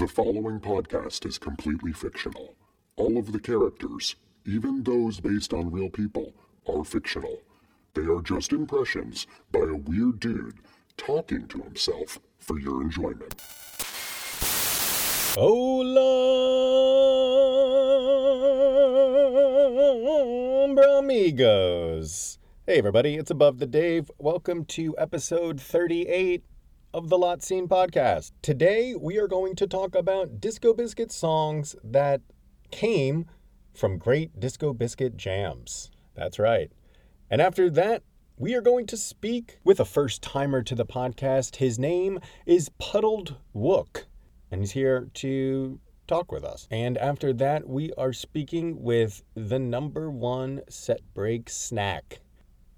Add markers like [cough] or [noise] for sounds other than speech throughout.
The following podcast is completely fictional. All of the characters, even those based on real people, are fictional. They are just impressions by a weird dude talking to himself for your enjoyment. Hola, amigos. Hey, everybody, it's Above the Dave. Welcome to episode 38 of the Lot Scene podcast. Today, we are going to talk about Disco Biscuit songs that came from great Disco Biscuit jams. That's right. And after that, we are going to speak with a first timer to the podcast. His name is Puddled Wook, and he's here to talk with us. And after that, we are speaking with the number one set break snack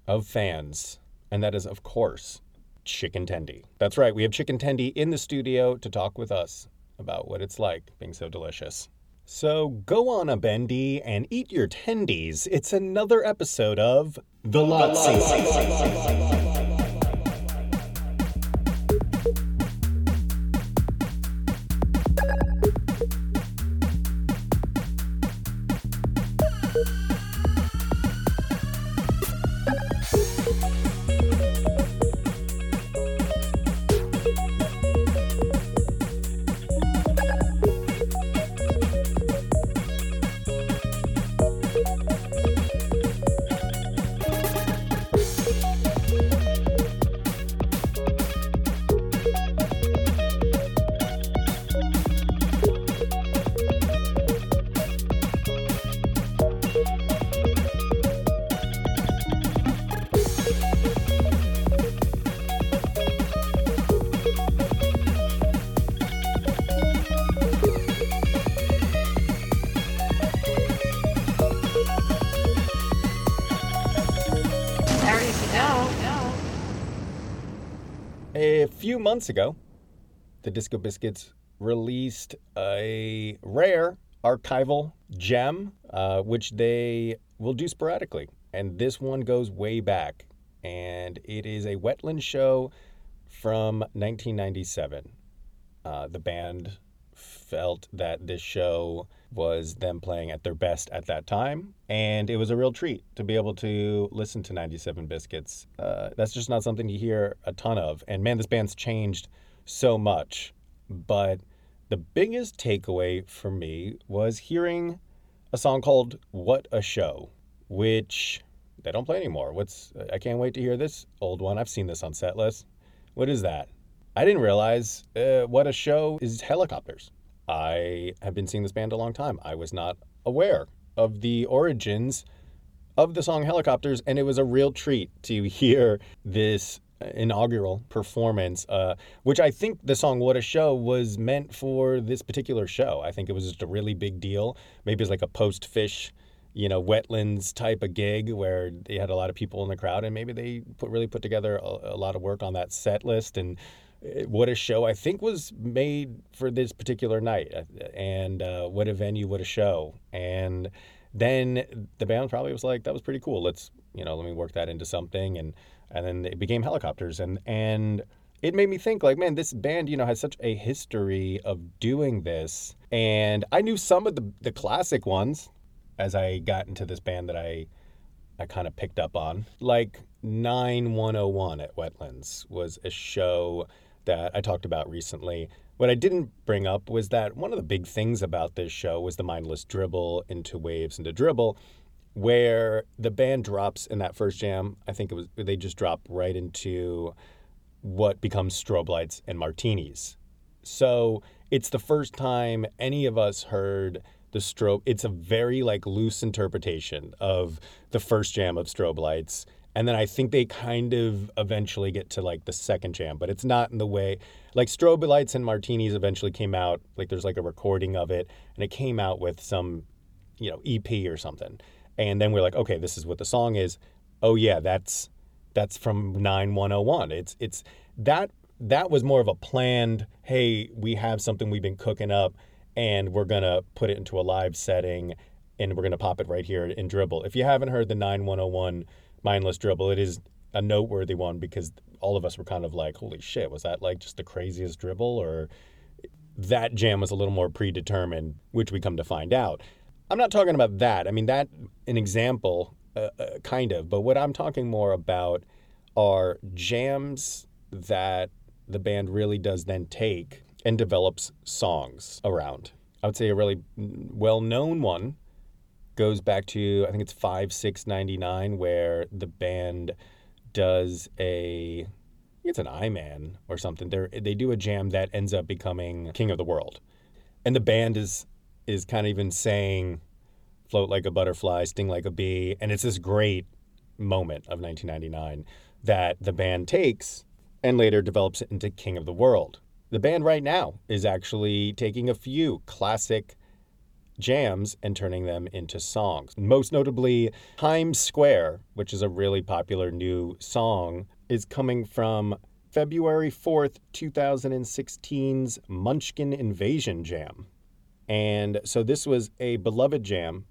of fans, and that is, of course, Chicken Tendie. That's right, we have Chicken Tendie in the studio to talk with us about what it's like being so delicious. So go on a bendy and eat your tendies. It's another episode of The Lot. Months ago, the Disco Biscuits released a rare archival gem, uh, which they will do sporadically. And this one goes way back. And it is a wetland show from 1997. Uh, the band felt that this show was them playing at their best at that time. And it was a real treat to be able to listen to 97 Biscuits. Uh, that's just not something you hear a ton of. And man, this band's changed so much. But the biggest takeaway for me was hearing a song called What a Show, which they don't play anymore. What's I can't wait to hear this old one. I've seen this on set list. What is that? I didn't realize uh, what a show is helicopters. I have been seeing this band a long time. I was not aware of the origins of the song Helicopters, and it was a real treat to [laughs] hear this inaugural performance, uh, which I think the song What a Show was meant for this particular show. I think it was just a really big deal. Maybe it's like a post Phish, you know, wetlands type of gig where they had a lot of people in the crowd, and maybe they put really put together a, a lot of work on that set list and what a show I think was made for this particular night, uh, and uh, what a venue, what a show, and then the band probably was like, "That was pretty cool. Let's you know, let me work that into something," and and then it became helicopters, and and it made me think like, man, this band you know has such a history of doing this, and I knew some of the the classic ones as I got into this band that I I kind of picked up on. Like 9101 at Wetlands was a show that I talked about recently. What I didn't bring up was that one of the big things about this show was the mindless dribble into waves into dribble, where the band drops in that first jam. I think it was they just drop right into what becomes strobe lights and martinis. So it's the first time any of us heard the strobe. It's a very like loose interpretation of the first jam of strobe lights. And then I think they kind of eventually get to like the second jam, but it's not in the way like strobe lights and martinis eventually came out. Like there's like a recording of it, and it came out with some, you know, EP or something. And then we're like, okay, this is what the song is. Oh yeah, that's that's from 9101. It's it's that that was more of a planned, hey, we have something we've been cooking up and we're to put it into a live setting and we're to pop it right here in Dribble. If you haven't heard the 9101 Mindless Dribble, it is a noteworthy one because all of us were kind of like, holy shit, was that like just the craziest dribble or that jam was a little more predetermined, which we come to find out. I'm not talking about that. I mean, that, an example, uh, uh, kind of, but what I'm talking more about are jams that the band really does then take and develops songs around. I would say a really well known one goes back to, I think it's 5699, where the band does a it's an I Man or something. They they do a jam that ends up becoming King of the World, and the band is is kind of even saying, "Float like a butterfly, sting like a bee," and it's this great moment of 1999 that the band takes and later develops it into King of the World. The band right now is actually taking a few classic jams and turning them into songs. Most notably, Times Square, which is a really popular new song is coming from February 4th, 2016's Munchkin Invasion Jam. And so this was a beloved jam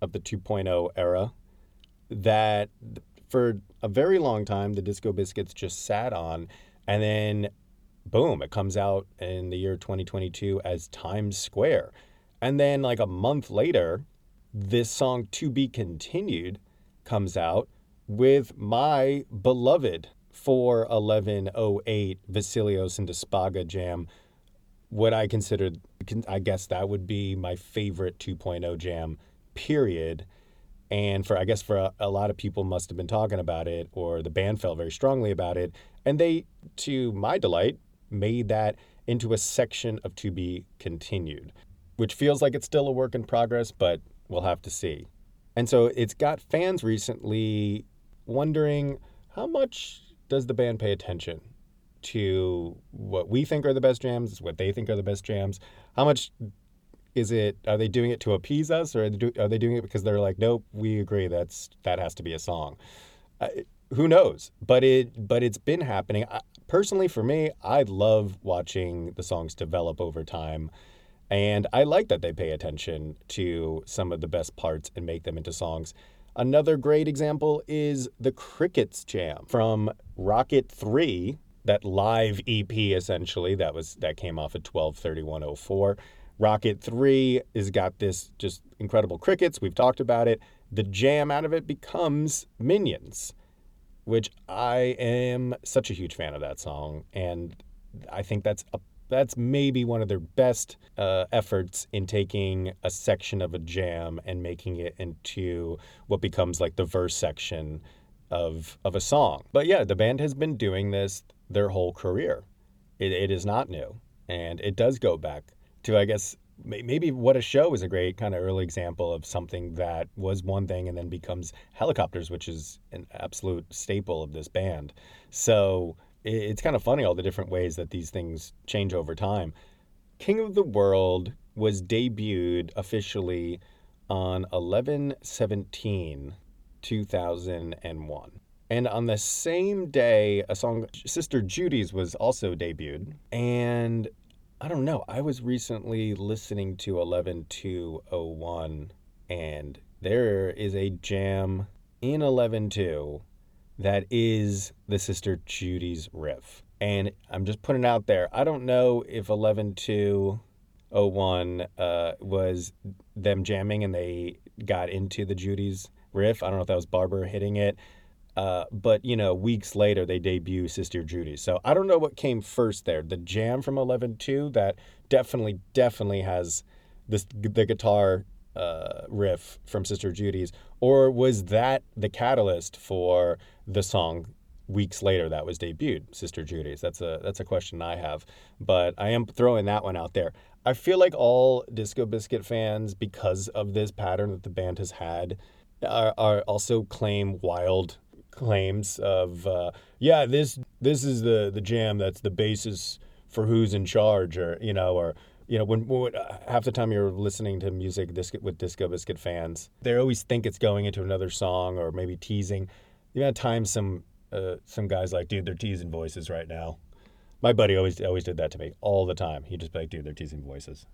of the 2.0 era that for a very long time the Disco Biscuits just sat on. And then, boom, it comes out in the year 2022 as Times Square. And then, like a month later, this song To Be Continued comes out with my beloved 41108 Vasilios and Despaga jam, what I considered, I guess that would be my favorite 2.0 jam, period. And for, I guess, for a, a lot of people must have been talking about it, or the band felt very strongly about it. And they, to my delight, made that into a section of To Be Continued, which feels like it's still a work in progress, but we'll have to see. And so it's got fans recently wondering how much does the band pay attention to what we think are the best jams, what they think are the best jams? How much is it? Are they doing it to appease us, or are they, doing it because they're like, nope, we agree that's that has to be a song? Uh, who knows? But it but it's been happening. I, personally, for me, I love watching the songs develop over time. And I like that they pay attention to some of the best parts and make them into songs. Another great example is the Crickets Jam from Rocket 3, that live EP essentially that was that came off at 123104. Rocket 3 has got this just incredible crickets. We've talked about it. The jam out of it becomes Minions, which I am such a huge fan of that song and I think that's a that's maybe one of their best uh, efforts in taking a section of a jam and making it into what becomes like the verse section of of a song. But yeah, the band has been doing this their whole career. It, it is not new, and it does go back to I guess maybe what a show is a great kind of early example of something that was one thing and then becomes helicopters, which is an absolute staple of this band. So it's kind of funny all the different ways that these things change over time. King of the World was debuted officially on 11 17 2001. And on the same day, a song, Sister Judy's, was also debuted. And I don't know, I was recently listening to 11201, and there is a jam in 112 that is the Sister Judy's riff. And I'm just putting out there. I don't know if 11201 uh, was them jamming and they got into the Judy's riff. I don't know if that was Barber hitting it. Uh, but you know, weeks later they debut Sister Judy. So I don't know what came first there. The jam from 11-2 that definitely, definitely has this the guitar uh, riff from Sister Judy's, or was that the catalyst for the song weeks later that was debuted, Sister Judy's? That's a that's a question I have, but I am throwing that one out there. I feel like all Disco Biscuit fans, because of this pattern that the band has had, are, are also claim wild claims of uh, yeah this this is the the jam that's the basis for who's in charge or you know or you know, when, when half the time you're listening to music disc, with Disco Biscuit fans, they always think it's going into another song or maybe teasing. The amount of times some uh, some guys like, dude, they're teasing voices right now. My buddy always always did that to me all the time. He'd just be like, dude, they're teasing voices.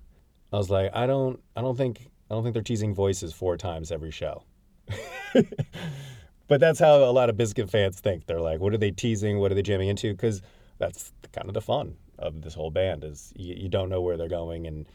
I was like, I don't, I don't think, I don't think they're teasing voices four times every show. [laughs] but that's how a lot of Biscuit fans think. They're like, what are they teasing? What are they jamming into? Because that's kind of the fun of this whole band is you, you don't know where they're going and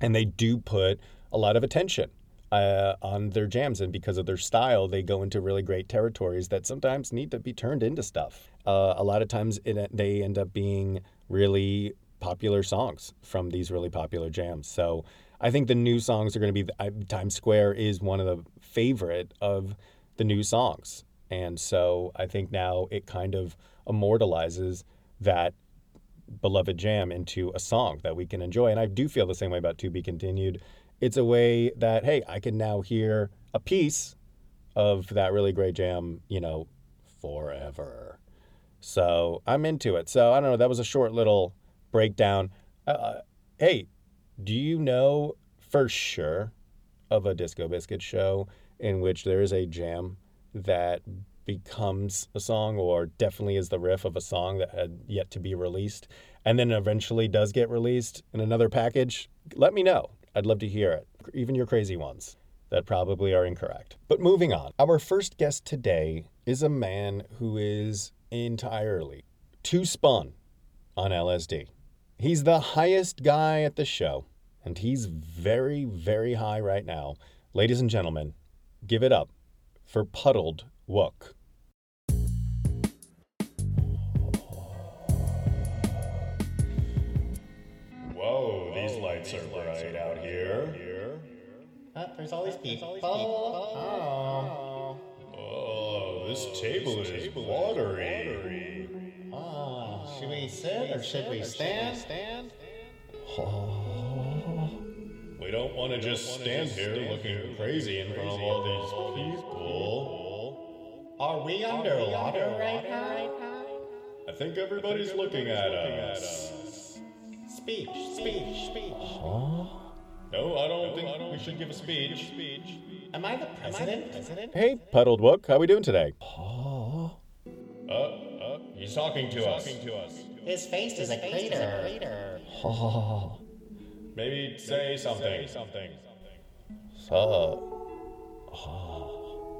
and they do put a lot of attention uh, on their jams and because of their style they go into really great territories that sometimes need to be turned into stuff uh, a lot of times it, they end up being really popular songs from these really popular jams so i think the new songs are going to be I, times square is one of the favorite of the new songs and so i think now it kind of immortalizes that beloved jam into a song that we can enjoy. And I do feel the same way about To Be Continued. It's a way that, hey, I can now hear a piece of that really great jam, you know, forever. So I'm into it. So I don't know. That was a short little breakdown. Uh, hey, do you know for sure of a Disco Biscuit show in which there is a jam that becomes a song or definitely is the riff of a song that had yet to be released and then eventually does get released in another package, let me know. I'd love to hear it, even your crazy ones that probably are incorrect. But moving on, our first guest today is a man who is entirely too spun on LSD. He's the highest guy at the show, and he's very, very high right now. Ladies and gentlemen, give it up for Puddled Wook. There's all these people. Oh. Oh, this table is watery. Oh. Should we sit or should we stand? Oh. We don't want to just stand here looking crazy in front of all these people. Are we underwater right now? I think everybody's looking at us. Speech, speech, speech. No, I don't think we should give a speech. speech. Am I the president? President? Hey, Puddled Wook, how we doing today? Uh, uh, he's talking to us. His face is a crater. Oh. Maybe say something. Uh,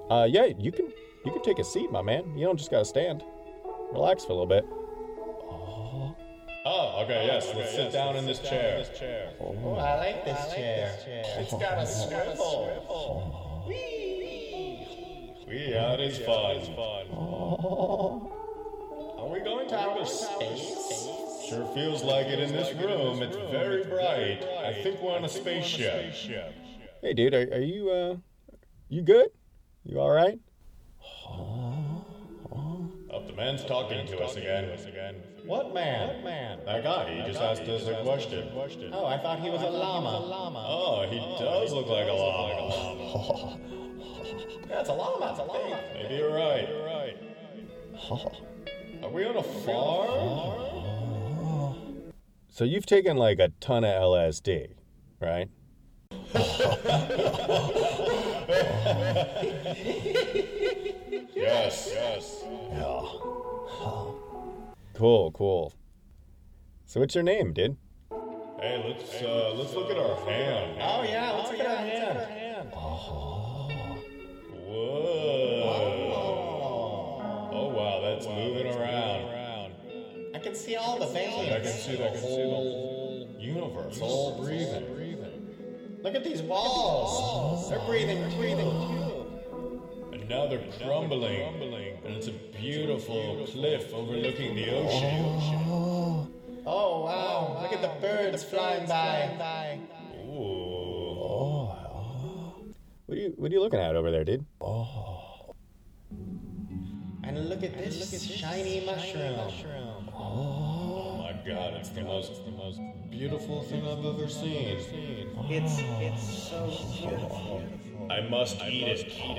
uh, yeah, you can you can take a seat, my man. You don't just gotta stand. Relax for a little bit. Oh, okay, yes. Let's sit down in this chair. this Oh, I like this chair. It's got a swivel. Wee! Wee, yeah, it is fun. Are we going to outer space? Sure feels like it in this room. It's very bright. I think we're on a spaceship. Hey, dude, are, are you uh, you good? You all right? Oh, the man's talking to us again. What man? What man? That guy, he just asked us a question. Oh, I thought he was a llama. a llama Oh, he oh, does look like a llama. Yeah, it's a llama. [laughs] It's a llama. Maybe you're right. [laughs] Are we on a farm? So you've taken like a ton of LSD, right? [laughs] yes, yes. Yeah. Cool, cool. So what's your name, dude? Hey, let's uh, let's look at our hand. Oh yeah, let's look at our hand. Oh. Whoa. Oh wow, that's moving around. I can see all the veins. I can see the whole universe all breathing. breathing. Look at these walls. They're breathing, breathing too. And now they're crumbling, and it's a beautiful cliff overlooking the ocean. Oh oh wow! Look at the birds flying by. Ooh. What are you What are you looking at over there, dude? Oh. And look at this shiny mushroom. Oh my God! It's the most the most beautiful thing I've ever seen. It's it's so beautiful. I must eat it. Eat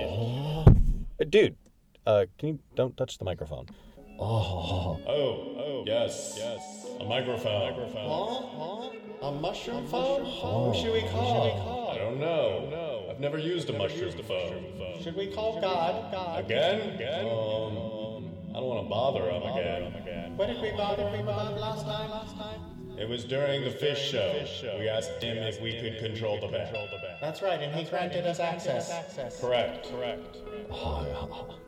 it. Dude, uh, can you don't touch the microphone? Oh. Oh. Oh. Yes. Yes. A microphone. A microphone. Huh? Huh? A mushroom phone? Who should we call? I don't know. No. I've never used a mushroom phone. Should we call God? God. Again? Again? Um, I don't want to bother him again. What did we bother him about last time? Last time? It was during the Phish show. We asked him if we could control the bat. That's right, and he granted us access. Correct. Correct.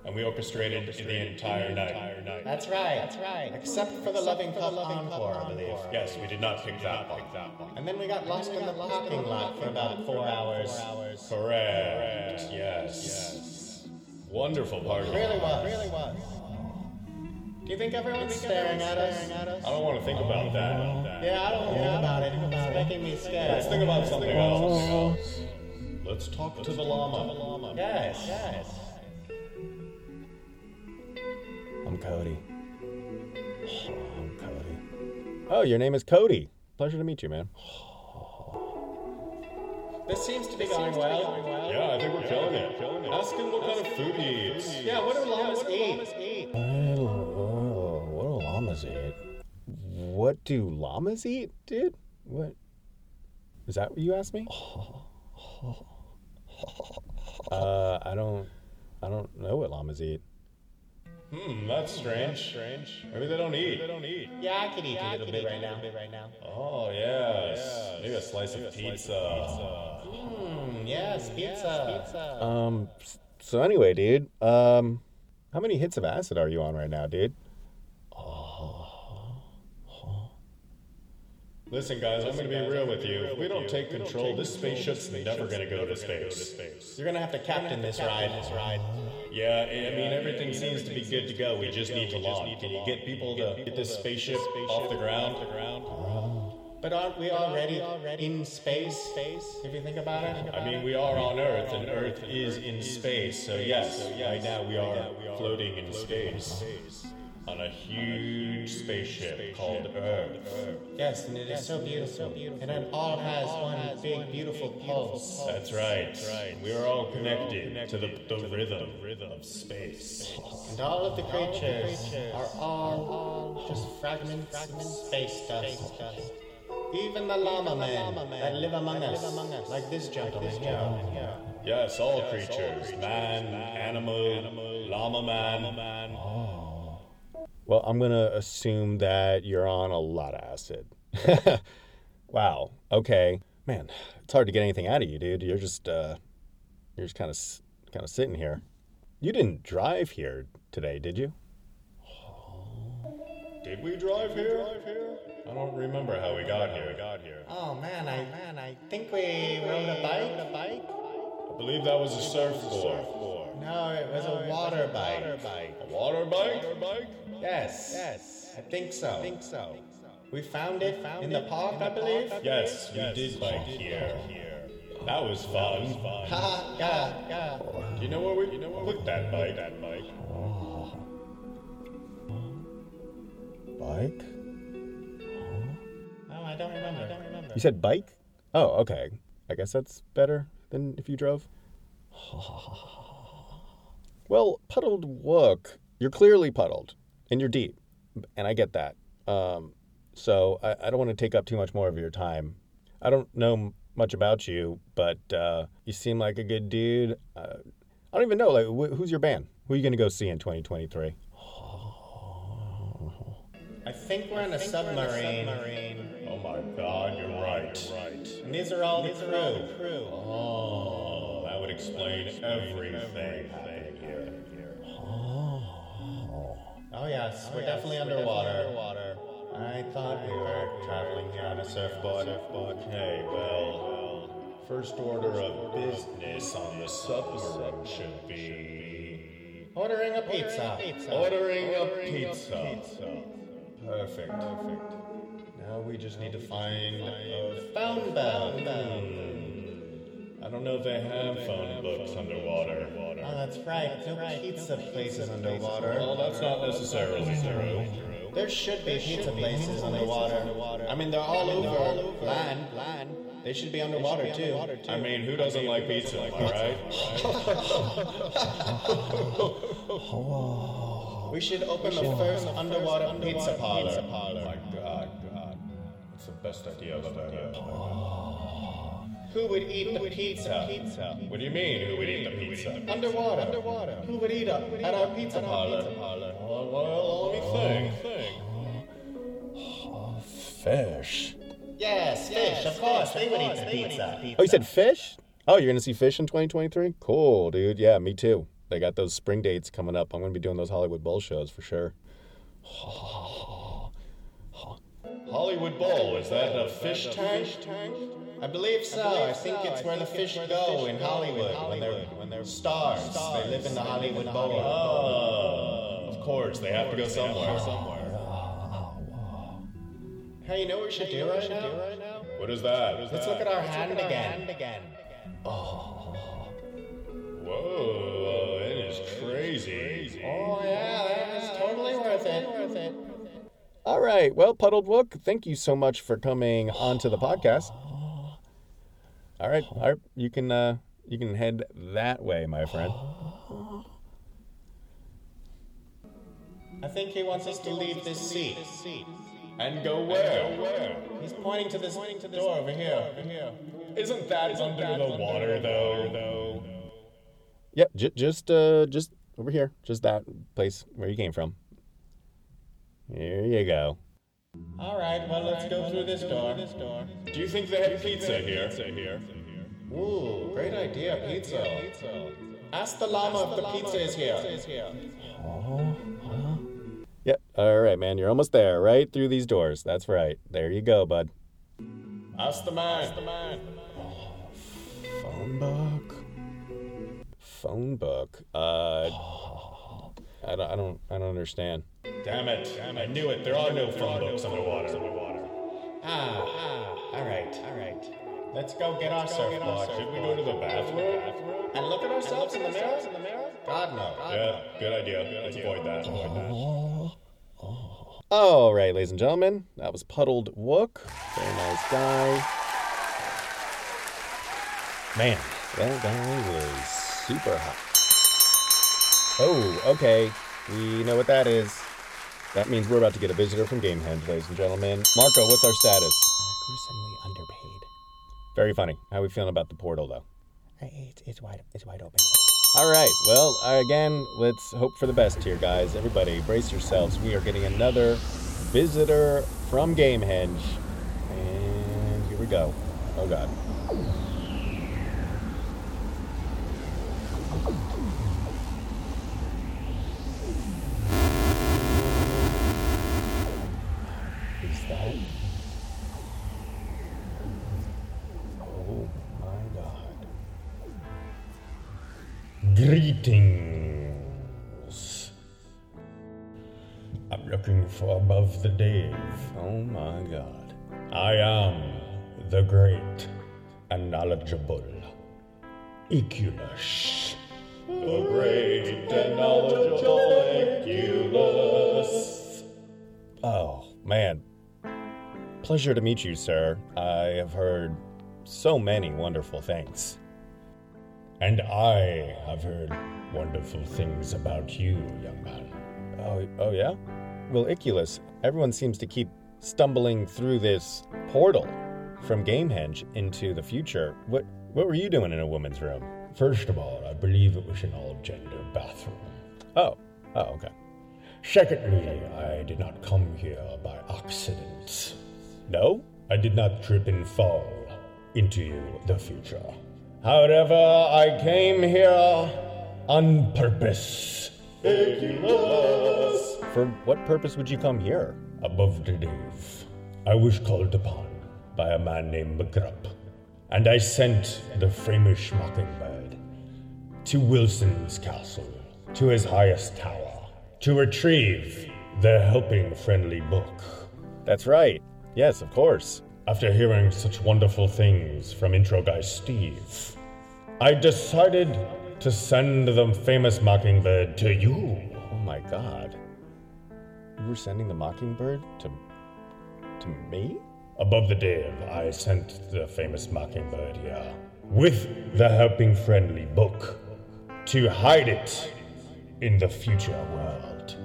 And we orchestrated the entire night. That's right. That's right. Except for the loving cup encore, I believe. Yes, we did not pick that one. And then we got lost in the parking lot for about four hours. Correct. Yes. Wonderful party. Really was. Really was. Do you think everyone's staring at us? I don't want to think about that. Yeah, I don't want to think about it. It's making me scared. Let's think about something else. Let's talk to the llama. Yes. Yes. I'm Cody. [sighs] I'm Cody. Oh, your name is Cody. Pleasure to meet you, man. This seems to be going well. Yeah, I think we're killing it. Ask him what kind of food he eats. Yeah, what do llamas eat? Oh, what do llamas eat? What do llamas eat, dude? What? Is that what you asked me? [laughs] Uh, I don't, I don't know what llamas eat. Hmm, that's strange. Strange. Maybe they don't eat. They don't eat. Yeah, I could eat a little bit right now. Right now. Oh yes. Maybe a slice of pizza. Hmm. Yes, pizza. Um. So anyway, dude. Um, how many hits of acid are you on right now, dude? Listen, guys, I'm gonna be real with you. If we don't take control, this spaceship's never gonna go to space. You're gonna have to captain this ride. This ride. Yeah, I I mean everything seems to be good to go. We just need to launch. Can you get people to get this spaceship off the ground? But aren't we already in space? If you think about it. I mean, we are on Earth, and Earth is in space. So yes, right now we are floating in space on a huge spaceship called Earth. Yes, and it is so beautiful. And it all has one big, beautiful pulse. That's right. We are all connected to the, the rhythm of space. And all of the creatures are all just fragments of space dust. Even the llama men that live among us, like this gentleman here. Yes, all creatures man, animal, llama man. Well, I'm gonna assume that you're on a lot of acid. [laughs] wow. Okay, man. It's hard to get anything out of you, dude. You're just, uh, you're just kind of, kind of sitting here. You didn't drive here today, did you? Did we drive here? I don't remember how we got here. we Oh man, I man, I think we rode a bike. A bike? I believe that was a surfboard. No, it was a water bike. A water bike? Yes. Yes. I think so. I think so. We found it in the park, I believe. Yes, we did bike here. That was fun. Ha, yeah, yeah. Do you know where we put that bike? That bike. Bike? Oh, I don't remember. I don't remember. You said bike? Oh, okay. I guess that's better than if you drove. [laughs] Well, puddled wook, you're clearly puddled and you're deep, and I get that. Um, so I, I don't want to take up too much more of your time. I don't know m- much about you, but uh, you seem like a good dude. Uh, I don't even know, like, wh- who's your band? Who are you going to go see in 2023? I think we're in a submarine. Oh my god, you're right. You're right. And these are all the crew. Oh, that would explain everything happening here. Oh, oh yes, we're oh, definitely underwater. I thought we were traveling here on a surfboard. Okay, well, first order of business on the submarine should be Ordering a pizza. ordering a pizza. Perfect. Now we just need to find a bell. I don't know if they have phone books underwater. Oh, that's right. No pizza places underwater. Well, that's not necessarily true. There should be pizza places underwater. I mean, they're all over land. Land. They should be underwater too. I mean, who doesn't like pizza, am I right? [laughs] We should open the first underwater pizza parlor. Oh my god, God. That's the best idea I've ever heard. Oh. Who would eat who the pizza? What do you mean, who would eat the pizza? Underwater. Underwater. Who would eat up at our pizza parlor? Well, oh, well, let me think. Oh, fish. Yes, fish, of course. They would eat the pizza. Oh, you said fish? Oh, you're gonna see Phish in 2023? Cool, dude. Yeah, me too. They got those spring dates coming up. I'm gonna be doing those Hollywood Bowl shows for sure. [laughs] Hollywood Bowl, is that a fish tank? I believe so. I think it's where the fish go in Hollywood when they're when they're stars. They live in the Hollywood Bowl. Oh, of course, they have to go somewhere. somewhere. Hey, you know what we should do right now? What is that? Let's look at our hand again. Oh. Whoa, it is crazy. Oh yeah, that is totally worth it. Worth it. All right. Well, Puddled Wook, thank you so much for coming onto the podcast. [gasps] All right. All right. You can uh you can head that way, my friend. I think he wants us to leave this seat. And go where? He's pointing to this door over here. Over here. Isn't that under the water, though? Yep, j- just uh just over here. Just that place where you came from. Here you go. All right, well let's go through this door. Do you think they have pizza here? Ooh, great idea, pizza. Ask the llama if the pizza is here. Oh Yep. All right, man. You're almost there. Right through these doors. That's right. There you go, bud. Ask the man. Phone book. Phone book. Uh, I don't. I don't. I don't understand. Damn it. I knew it. There are no phone books underwater. Ah, ah, all right, all right. Let's go get our surfboard. Should we go to the bathroom? And look at ourselves in the mirror? God no. Yeah, good idea. Let's avoid that. Oh! All right, ladies and gentlemen, that was Puddled Wook. Very nice guy. Man, that guy was super hot. Oh, okay. We know what that is. That means we're about to get a visitor from Gamehenge, ladies and gentlemen. Marco, what's our status? gruesomely underpaid. Very funny. How are we feeling about the portal, though? Uh, It's, it's wide it's wide open. All right. Well, uh, again, let's hope for the best here, guys. Everybody, brace yourselves. We are getting another visitor from Gamehenge. And here we go. Oh, God. Above the Dave. Oh, my God. I am the great and knowledgeable Icculus. The great and knowledgeable Icculus. Oh, man. Pleasure to meet you, sir. I have heard so many wonderful things. And I have heard wonderful things about you, young man. Oh, oh yeah? Well, Icculus, everyone seems to keep stumbling through this portal from Gamehenge into the future. What what were you doing in a woman's room? First of all, I believe it was an all gender bathroom. Oh, oh, okay. Secondly, I did not come here by accident. No? I did not trip and fall into the future. However, I came here on purpose. For what purpose would you come here? Above the Dave, I was called upon by a man named McGrupp, and I sent the famous Mockingbird to Wilson's castle, to his highest tower, to retrieve the helping friendly book. That's right. Yes, of course. After hearing such wonderful things from intro guy Steve, I decided to send the famous Mockingbird to you. Oh my god. You were sending the mockingbird to to me? Above the Dave, I sent the famous Mockingbird here with the helping friendly book to hide it in the future world.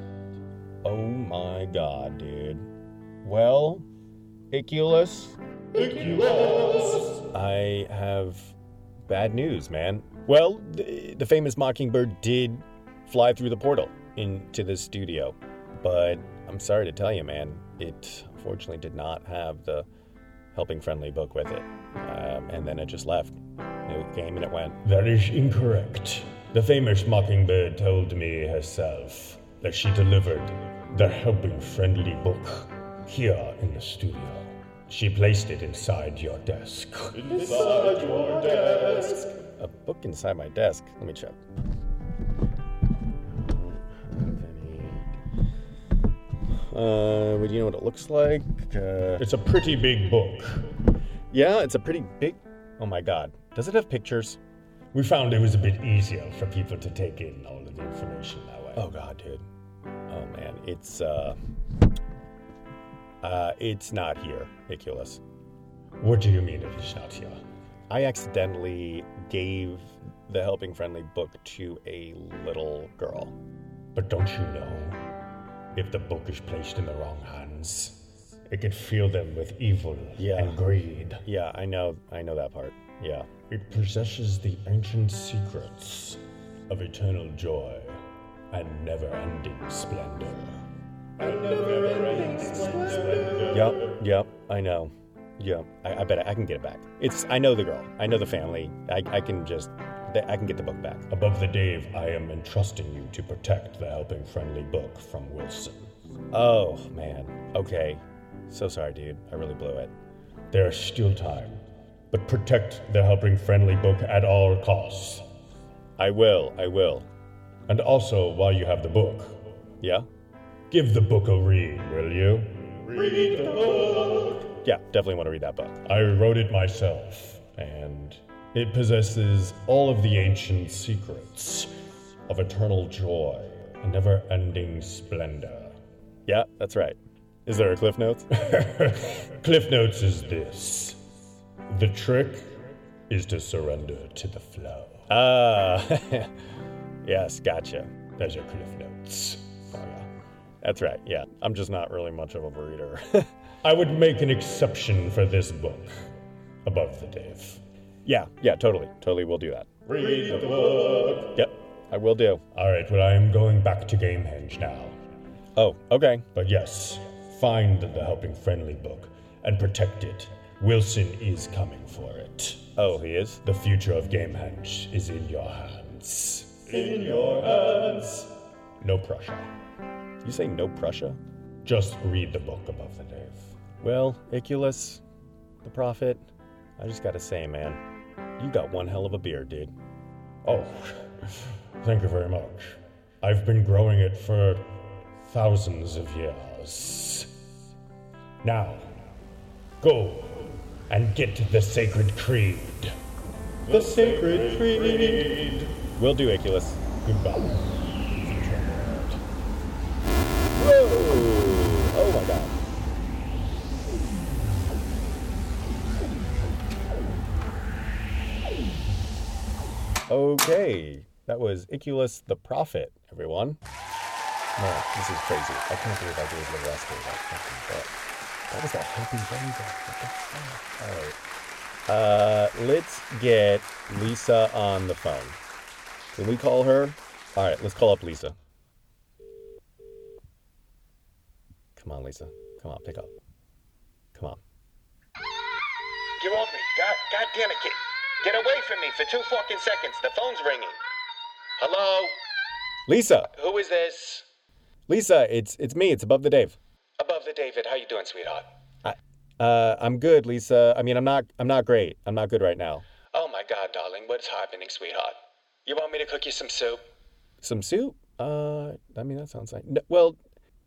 Oh my god, dude. Well, Icculus, Icculus! I have bad news, man. Well, the, the famous Mockingbird did fly through the portal into the studio, but I'm sorry to tell you, man. It unfortunately did not have the helping friendly book with it, um, and then it just left. It came and it went. That is incorrect. The famous Mockingbird told me herself that she delivered the helping friendly book here in the studio. She placed it inside your desk. Inside your desk. A book inside my desk. Let me check. Uh, would you know what it looks like? Uh, It's a pretty big book. yeah, it's a pretty big. Oh my god. Does it have pictures? We found it was a bit easier for people to take in all of the information that way. Oh god, dude. Oh man, it's uh, uh, it's not here, Icculus. What do you mean if it's not here? I accidentally gave the helping friendly book to a little girl. But don't you know? If the book is placed in the wrong hands, it could fill them with evil Yeah. and greed. Yeah, I know, I know that part. Yeah. It possesses the ancient secrets of eternal joy and never ending splendor. And never ending splendor. Yep, yep, I know. Yep, I, I bet I, can get it back. It's I know the girl, I know the family. I, I can just I can get the book back. Above the Dave, I am entrusting you to protect the helping friendly book from Wilson. Oh man, okay. So sorry, dude. I really blew it. There is still time, but protect the helping friendly book at all costs. I will. I will. And also, while you have the book, Yeah. give the book a read, will you? Read the book! Yeah, definitely want to read that book. I wrote it myself, and it possesses all of the ancient secrets of eternal joy and never ending splendor. Yeah, that's right. Is there a cliff notes? [laughs] Cliff Notes is this The trick is to surrender to the flow. Ah, [laughs] yes, gotcha. There's your Cliff Notes. Oh yeah, that's right. Yeah, I'm just not really much of a reader. [laughs] I would make an exception for this book. Above the Dave. Yeah, yeah, totally, totally. We'll do that. Read the book. Yep, I will do. All right, well, I am going back to Gamehenge now. Oh, okay. But yes, find the helping friendly book and protect it. Wilson is coming for it. Oh, he is. The future of Gamehenge is in your hands. In your hands. No Prussia. You say no Prussia? Just read the book above the Dave. Well, Icculus, the prophet, I just gotta say, man, you got one hell of a beard, dude. Oh, [sighs] thank you very much. I've been growing it for thousands of years. Now, go and get the sacred creed. The sacred creed. Will do, Icculus. Goodbye. Okay, that was Icculus the Prophet, everyone. Man, this is crazy. I can't believe I gave the rest of that fucking book. That was that helping friendly. What? Alright. Uh, let's get Lisa on the phone. Can we call her? Alright, let's call up Lisa. Come on, Lisa. Come on, pick up. Come on. Get off me. God, God damn it, get, get away from me for two fucking seconds. The phone's ringing. Hello? Lisa! Who is this? Lisa, it's it's me. It's above the Dave. Above the David. How you doing, sweetheart? I, uh, I'm good, Lisa. I mean, I'm not. I'm not great. I'm not good right now. Oh my God, darling. What's happening, sweetheart? You want me to cook you some soup? Some soup? Uh, I mean, that sounds like. No, well,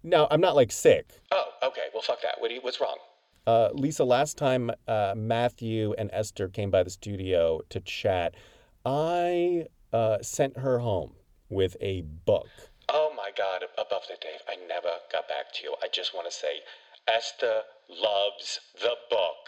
no, I'm not like sick. Oh, okay. Well, fuck that. What do you, what's wrong? Uh, Lisa, last time uh, Matthew and Esther came by the studio to chat, I uh, sent her home with a book. Oh my God, above the Dave. I never got back to you. I just want to say, Esther loves the book.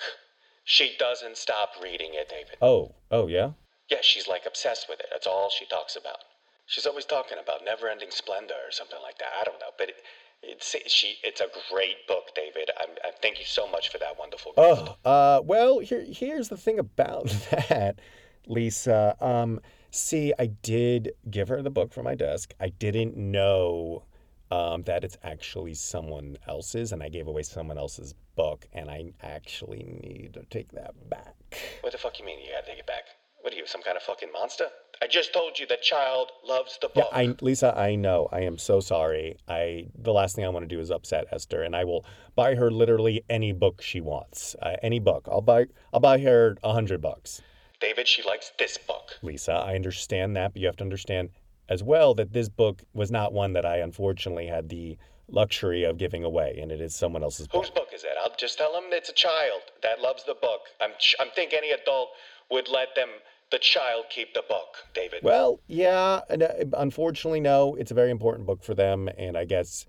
She doesn't stop reading it, David. Oh, oh yeah. Yeah, she's like obsessed with it. That's all she talks about. She's always talking about never-ending splendor or something like that. I don't know, but it, it's she. It's a great book, David. I'm, I thank you so much for that wonderful gift. Oh, uh, well, here, here's the thing about [laughs] that, Lisa. Um, see, I did give her the book from my desk. I didn't know um, that it's actually someone else's, and I gave away someone else's book, and I actually need to take that back. What the fuck you mean you gotta take it back? What are you, some kind of fucking monster? I just told you the child loves the Yeah, book. I, Lisa, I know. I am so sorry. I the last thing I want to do is upset Esther, and I will buy her literally any book she wants. Uh, any book. I'll buy. I'll buy her a hundred bucks. David, she likes this book. Lisa, I understand that, but you have to understand as well that this book was not one that I unfortunately had the luxury of giving away, and it is someone else's book. Whose book is that? I'll just tell him it's a child that loves the book. I'm, I'm think any adult would let them, the child, keep the book, David. Well, yeah, uh, unfortunately, no. It's a very important book for them, and I guess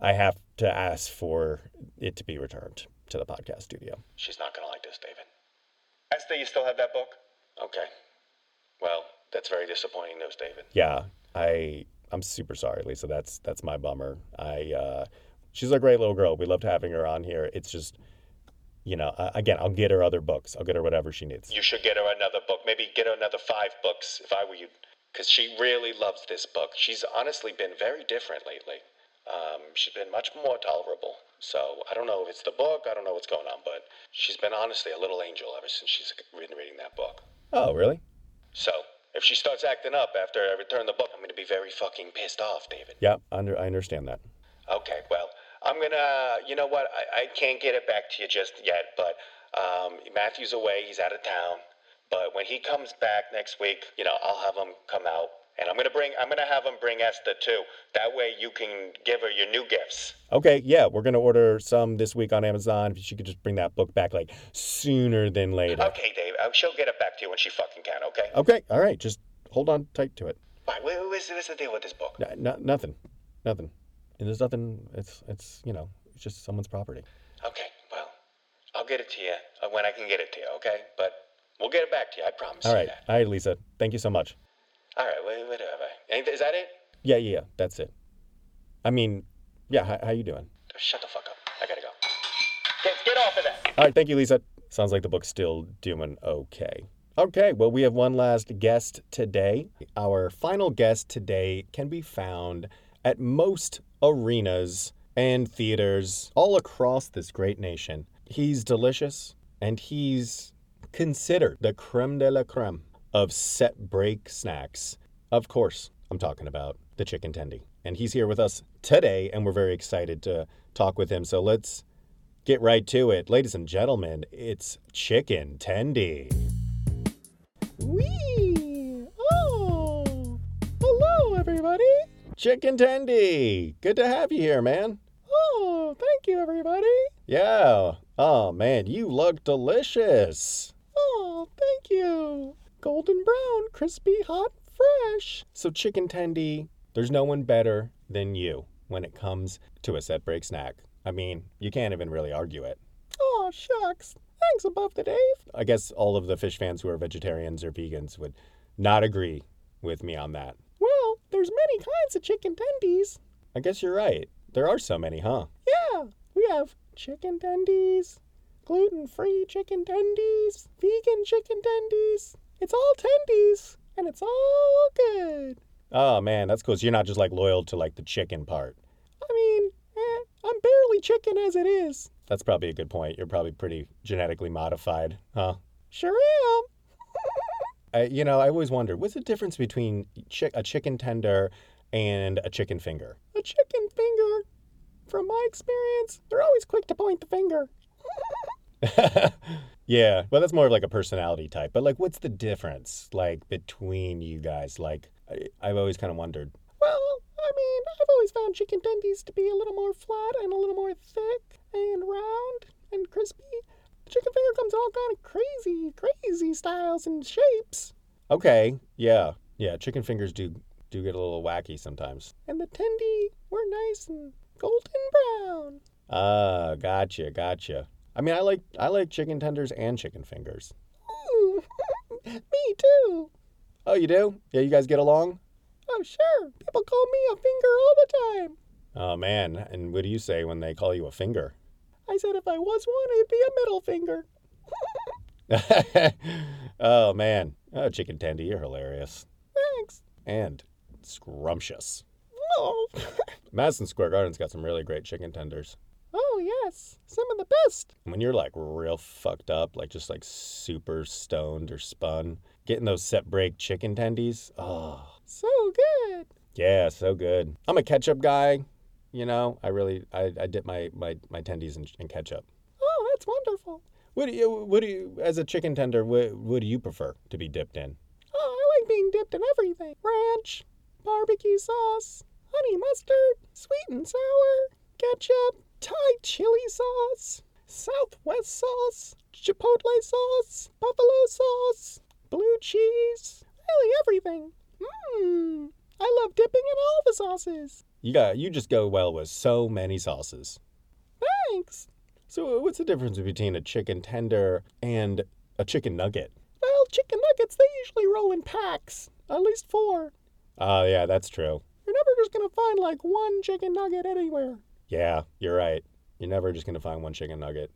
I have to ask for it to be returned to the podcast studio. She's not gonna like this, David. Esther, you still have that book? Okay. Well, that's very disappointing news, David. Yeah, I I'm super sorry, Lisa. That's that's my bummer. I uh, she's a great little girl. We loved having her on here. It's just, you know, again, I'll get her other books. I'll get her whatever she needs. You should get her another book. Maybe get her another five books if I were you. Because she really loves this book. She's honestly been very different lately. Um, she's been much more tolerable. So I don't know if it's the book, I don't know what's going on, but she's been honestly a little angel ever since she's been reading that book. Oh, really? So if she starts acting up after I return the book, I'm going to be very fucking pissed off, David. Yeah, under I understand that. Okay, well, I'm gonna. You know what? I, I can't get it back to you just yet, but um, Matthew's away. He's out of town. But when he comes back next week, you know, I'll have him come out, and I'm gonna bring. I'm gonna have him bring Esther too. That way, you can give her your new gifts. Okay, yeah, we're gonna order some this week on Amazon. If she could just bring that book back like sooner than later. Okay, Dave. Uh, she'll get it back to you when she fucking can. Okay. Okay, all right, just hold on tight to it. All right. What, what's, what's the deal with this book? N- no- nothing, nothing. And there's nothing. It's it's you know it's just someone's property. Okay. Well, I'll get it to you uh, when I can get it to you. Okay. But we'll get it back to you. I promise. All right. You that. All right, Lisa. Thank you so much. All right. wha- Whatever. Anything, is that it? Yeah, yeah, yeah, that's it. I mean, yeah. How, how you doing? Shut the fuck up. I gotta go. Get, get off of that. All right, thank you, Lisa. Sounds like the book's still doing okay. Okay, well, we have one last guest today. Our final guest today can be found at most arenas and theaters all across this great nation. He's delicious and he's considered the creme de la creme of set break snacks. Of course, I'm talking about the chicken tendie. And he's here with us today, and we're very excited to talk with him. So let's get right to it. Ladies and gentlemen, it's Chicken Tendie. Wee! Chicken Tendie! Good to have you here, man. Oh, thank you, everybody. Yeah. Oh, man, you look delicious. Oh, thank you. Golden brown, crispy, hot, fresh. So, Chicken Tendie, there's no one better than you when it comes to a set break snack. I mean, you can't even really argue it. Oh, shucks. Thanks, Above the Dave. I guess all of the Phish fans who are vegetarians or vegans would not agree with me on that. Well, there's many kinds of chicken tendies. I guess you're right. There are so many, huh? Yeah, we have chicken tendies, gluten-free chicken tendies, vegan chicken tendies. It's all tendies, and it's all good. Oh man, that's cool. So you're not just like loyal to like the chicken part. I mean, eh, I'm barely chicken as it is. That's probably a good point. You're probably pretty genetically modified, huh? Sure am. [laughs] I, you know, I always wondered what's the difference between chi- a chicken tender and a chicken finger? A chicken finger, from my experience, they're always quick to point the finger. [laughs] yeah, well, that's more of like a personality type. But like, what's the difference like between you guys? Like, I, I've always kind of wondered. Well, I mean, I've always found chicken tendies to be a little more flat and a little more thick and round and crispy. Chicken finger comes in all kind of crazy, crazy styles and shapes. Okay, yeah, yeah. Chicken fingers do do get a little wacky sometimes. And the tendy were nice and golden brown. Ah, gotcha, gotcha. I mean, I like I like chicken tenders and chicken fingers. Ooh, [laughs] Me too. Oh, you do? Yeah, you guys get along? Oh, sure. People call me a finger all the time. Oh man, and what do you say when they call you a finger? I said if I was one, it'd be a middle finger. [laughs] oh man, oh chicken tendie, you're hilarious. Thanks. And scrumptious. Oh, [laughs] Madison Square Garden's got some really great chicken tenders. Oh, yes, some of the best. When you're like real fucked up, like just like super stoned or spun, getting those set break chicken tendies, oh, so good. Yeah, so good. I'm a ketchup guy. You know, I really I, I dip my my my tendies in, in ketchup. Oh, that's wonderful. What do you what do you as a chicken tender? What what do you prefer to be dipped in? Oh, I like being dipped in everything: ranch, barbecue sauce, honey mustard, sweet and sour, ketchup, Thai chili sauce, Southwest sauce, Chipotle sauce, buffalo sauce, blue cheese, really everything. Mmm, I love dipping in all the sauces. You got you just go well with so many sauces. Thanks. So uh, what's the difference between a chicken tender and a chicken nugget? Well, chicken nuggets they usually roll in packs, at least four. Oh yeah, that's true. You're never just gonna find like one chicken nugget anywhere. Yeah, you're right. You're never just gonna find one chicken nugget.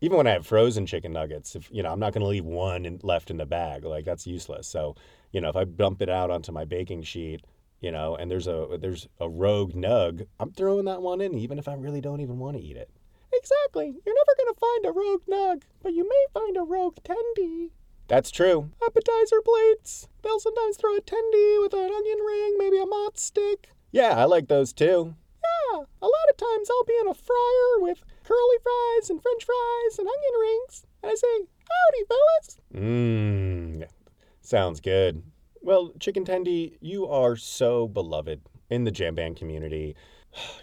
Even when I have frozen chicken nuggets, if you know, I'm not gonna leave one in, left in the bag. Like that's useless. So, you know, if I bump it out onto my baking sheet, you know, and there's a there's a rogue nug, I'm throwing that one in, even if I really don't even want to eat it. Exactly. You're never gonna find a rogue nug, but you may find a rogue tendy. That's true. Appetizer plates. They'll sometimes throw a tendy with an onion ring, maybe a mott stick. Yeah, I like those too. Yeah, a lot of times I'll be in a fryer with curly fries and french fries and onion rings, and I say, Howdy, fellas. Mmm, sounds good. Well, Chicken Tendie, you are so beloved in the jam band community. [sighs]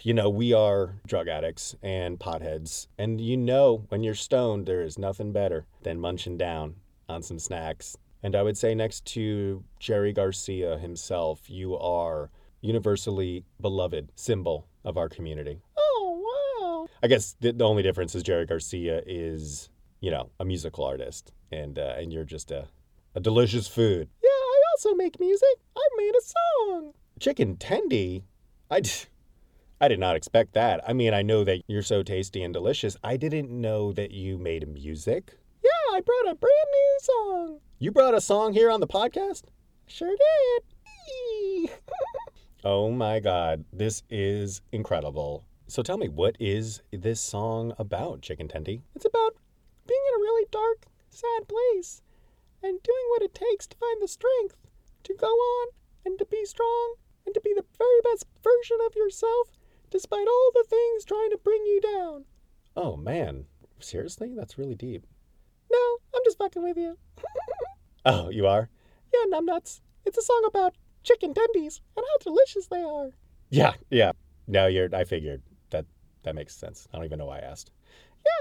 You know, we are drug addicts and potheads, and you know when you're stoned, there is nothing better than munching down on some snacks. And I would say, next to Jerry Garcia himself, you are universally beloved symbol of our community. Oh, wow. I guess the, the only difference is Jerry Garcia is, you know, a musical artist, and uh, and you're just a, a delicious food. Also make music. I made a song. Chicken tendie? I, d- I did not expect that. I mean, I know that you're so tasty and delicious. I didn't know that you made music. Yeah, I brought a brand new song. You brought a song here on the podcast? Sure did. [laughs] oh my God, this is incredible. So tell me, what is this song about, Chicken Tendie? It's about being in a really dark, sad place and doing what it takes to find the strength to go on and to be strong and to be the very best version of yourself despite all the things trying to bring you down. Oh man, seriously? That's really deep. No, I'm just fucking with you. [laughs] oh, you are? Yeah, numbnuts. It's a song about chicken tendies and how delicious they are. Yeah, yeah. No, you're. I figured that that makes sense. I don't even know why I asked.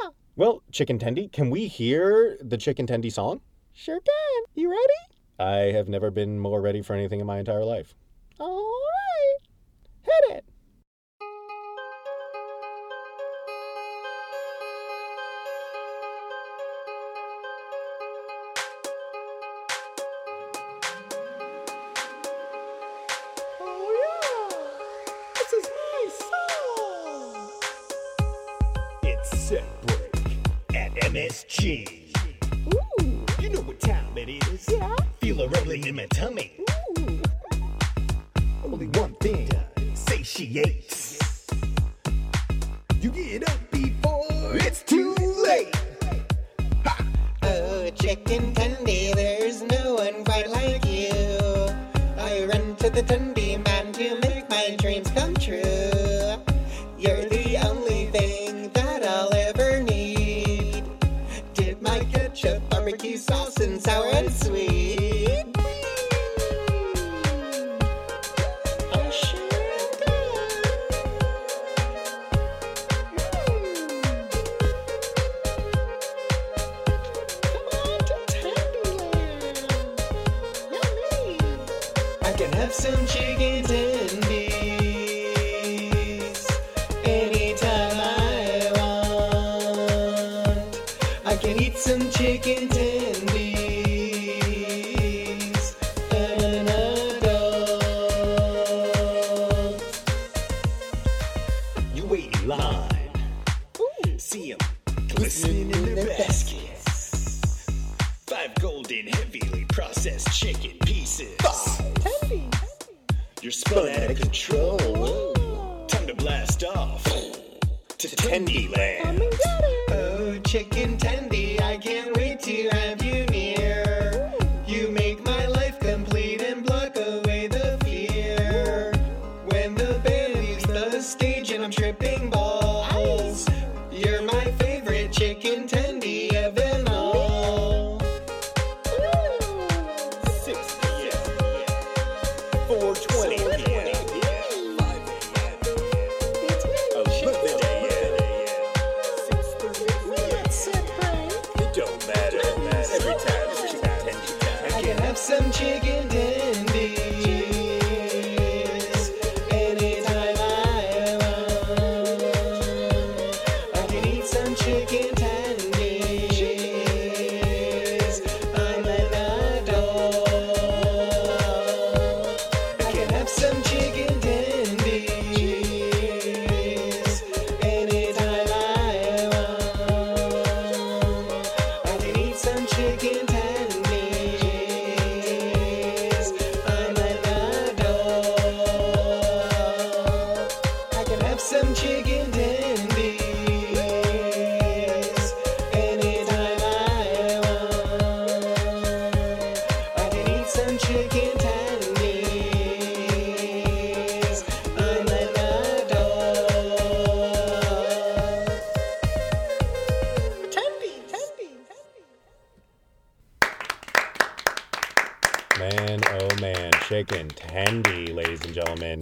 Yeah. Well, chicken tendie, can we hear the chicken tendy song? Sure can. You ready? I have never been more ready for anything in my entire life. All right. Hit it. Oh Feel a rolling in my tummy. Ooh. Only one thing satiates. You get up before it's too late. Oh, chicken tendy, there's no one quite like you. I run to the tendy Chicken Tendie, ladies and gentlemen.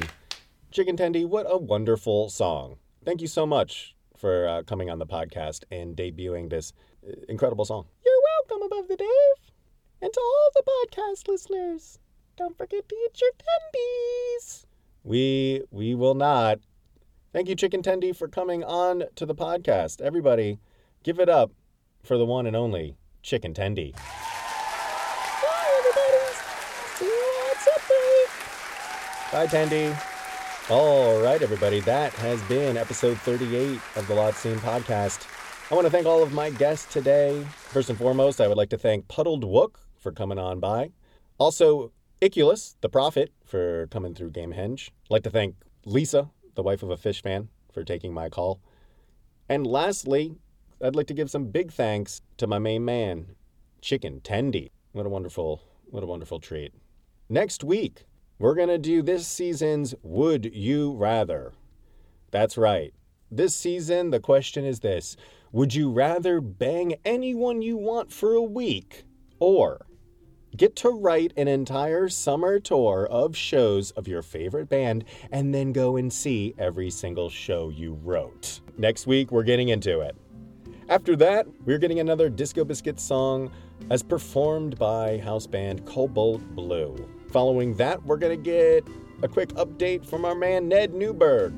Chicken Tendie, what a wonderful song. Thank you so much for uh, coming on the podcast and debuting this uh, incredible song. You're welcome, Above the Dave. And to all the podcast listeners, don't forget to eat your tendies. We we will not. Thank you, Chicken Tendie, for coming on to the podcast. Everybody, give it up for the one and only Chicken Tendie. Bye, Tendie. All right, everybody. That has been episode 38 of the Lot Scene podcast. I want to thank all of my guests today. First and foremost, I would like to thank Puddled Wook for coming on by. Also, Icculus, the prophet, for coming through Gamehenge. I'd like to thank Lisa, the wife of a Phish fan, for taking my call. And lastly, I'd like to give some big thanks to my main man, Chicken Tendie. What a wonderful, what a wonderful treat. Next week, we're going to do this season's Would You Rather. That's right. This season, the question is this Would you rather bang anyone you want for a week or get to write an entire summer tour of shows of your favorite band and then go and see every single show you wrote? Next week, we're getting into it. After that, we're getting another Disco Biscuit song as performed by house band Cobalt Blue. Following that, we're going to get a quick update from our man Ned Newberg.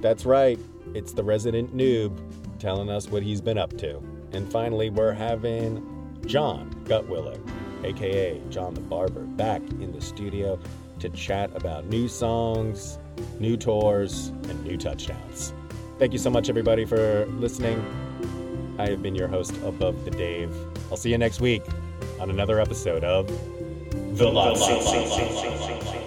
That's right, it's the resident noob telling us what he's been up to. And finally, we're having Jon Gutwillig, aka John the Barber, back in the studio to chat about new songs, new tours, and new touchdowns. Thank you so much, everybody, for listening. I have been your host, Above the Dave. I'll see you next week on another episode of Scene.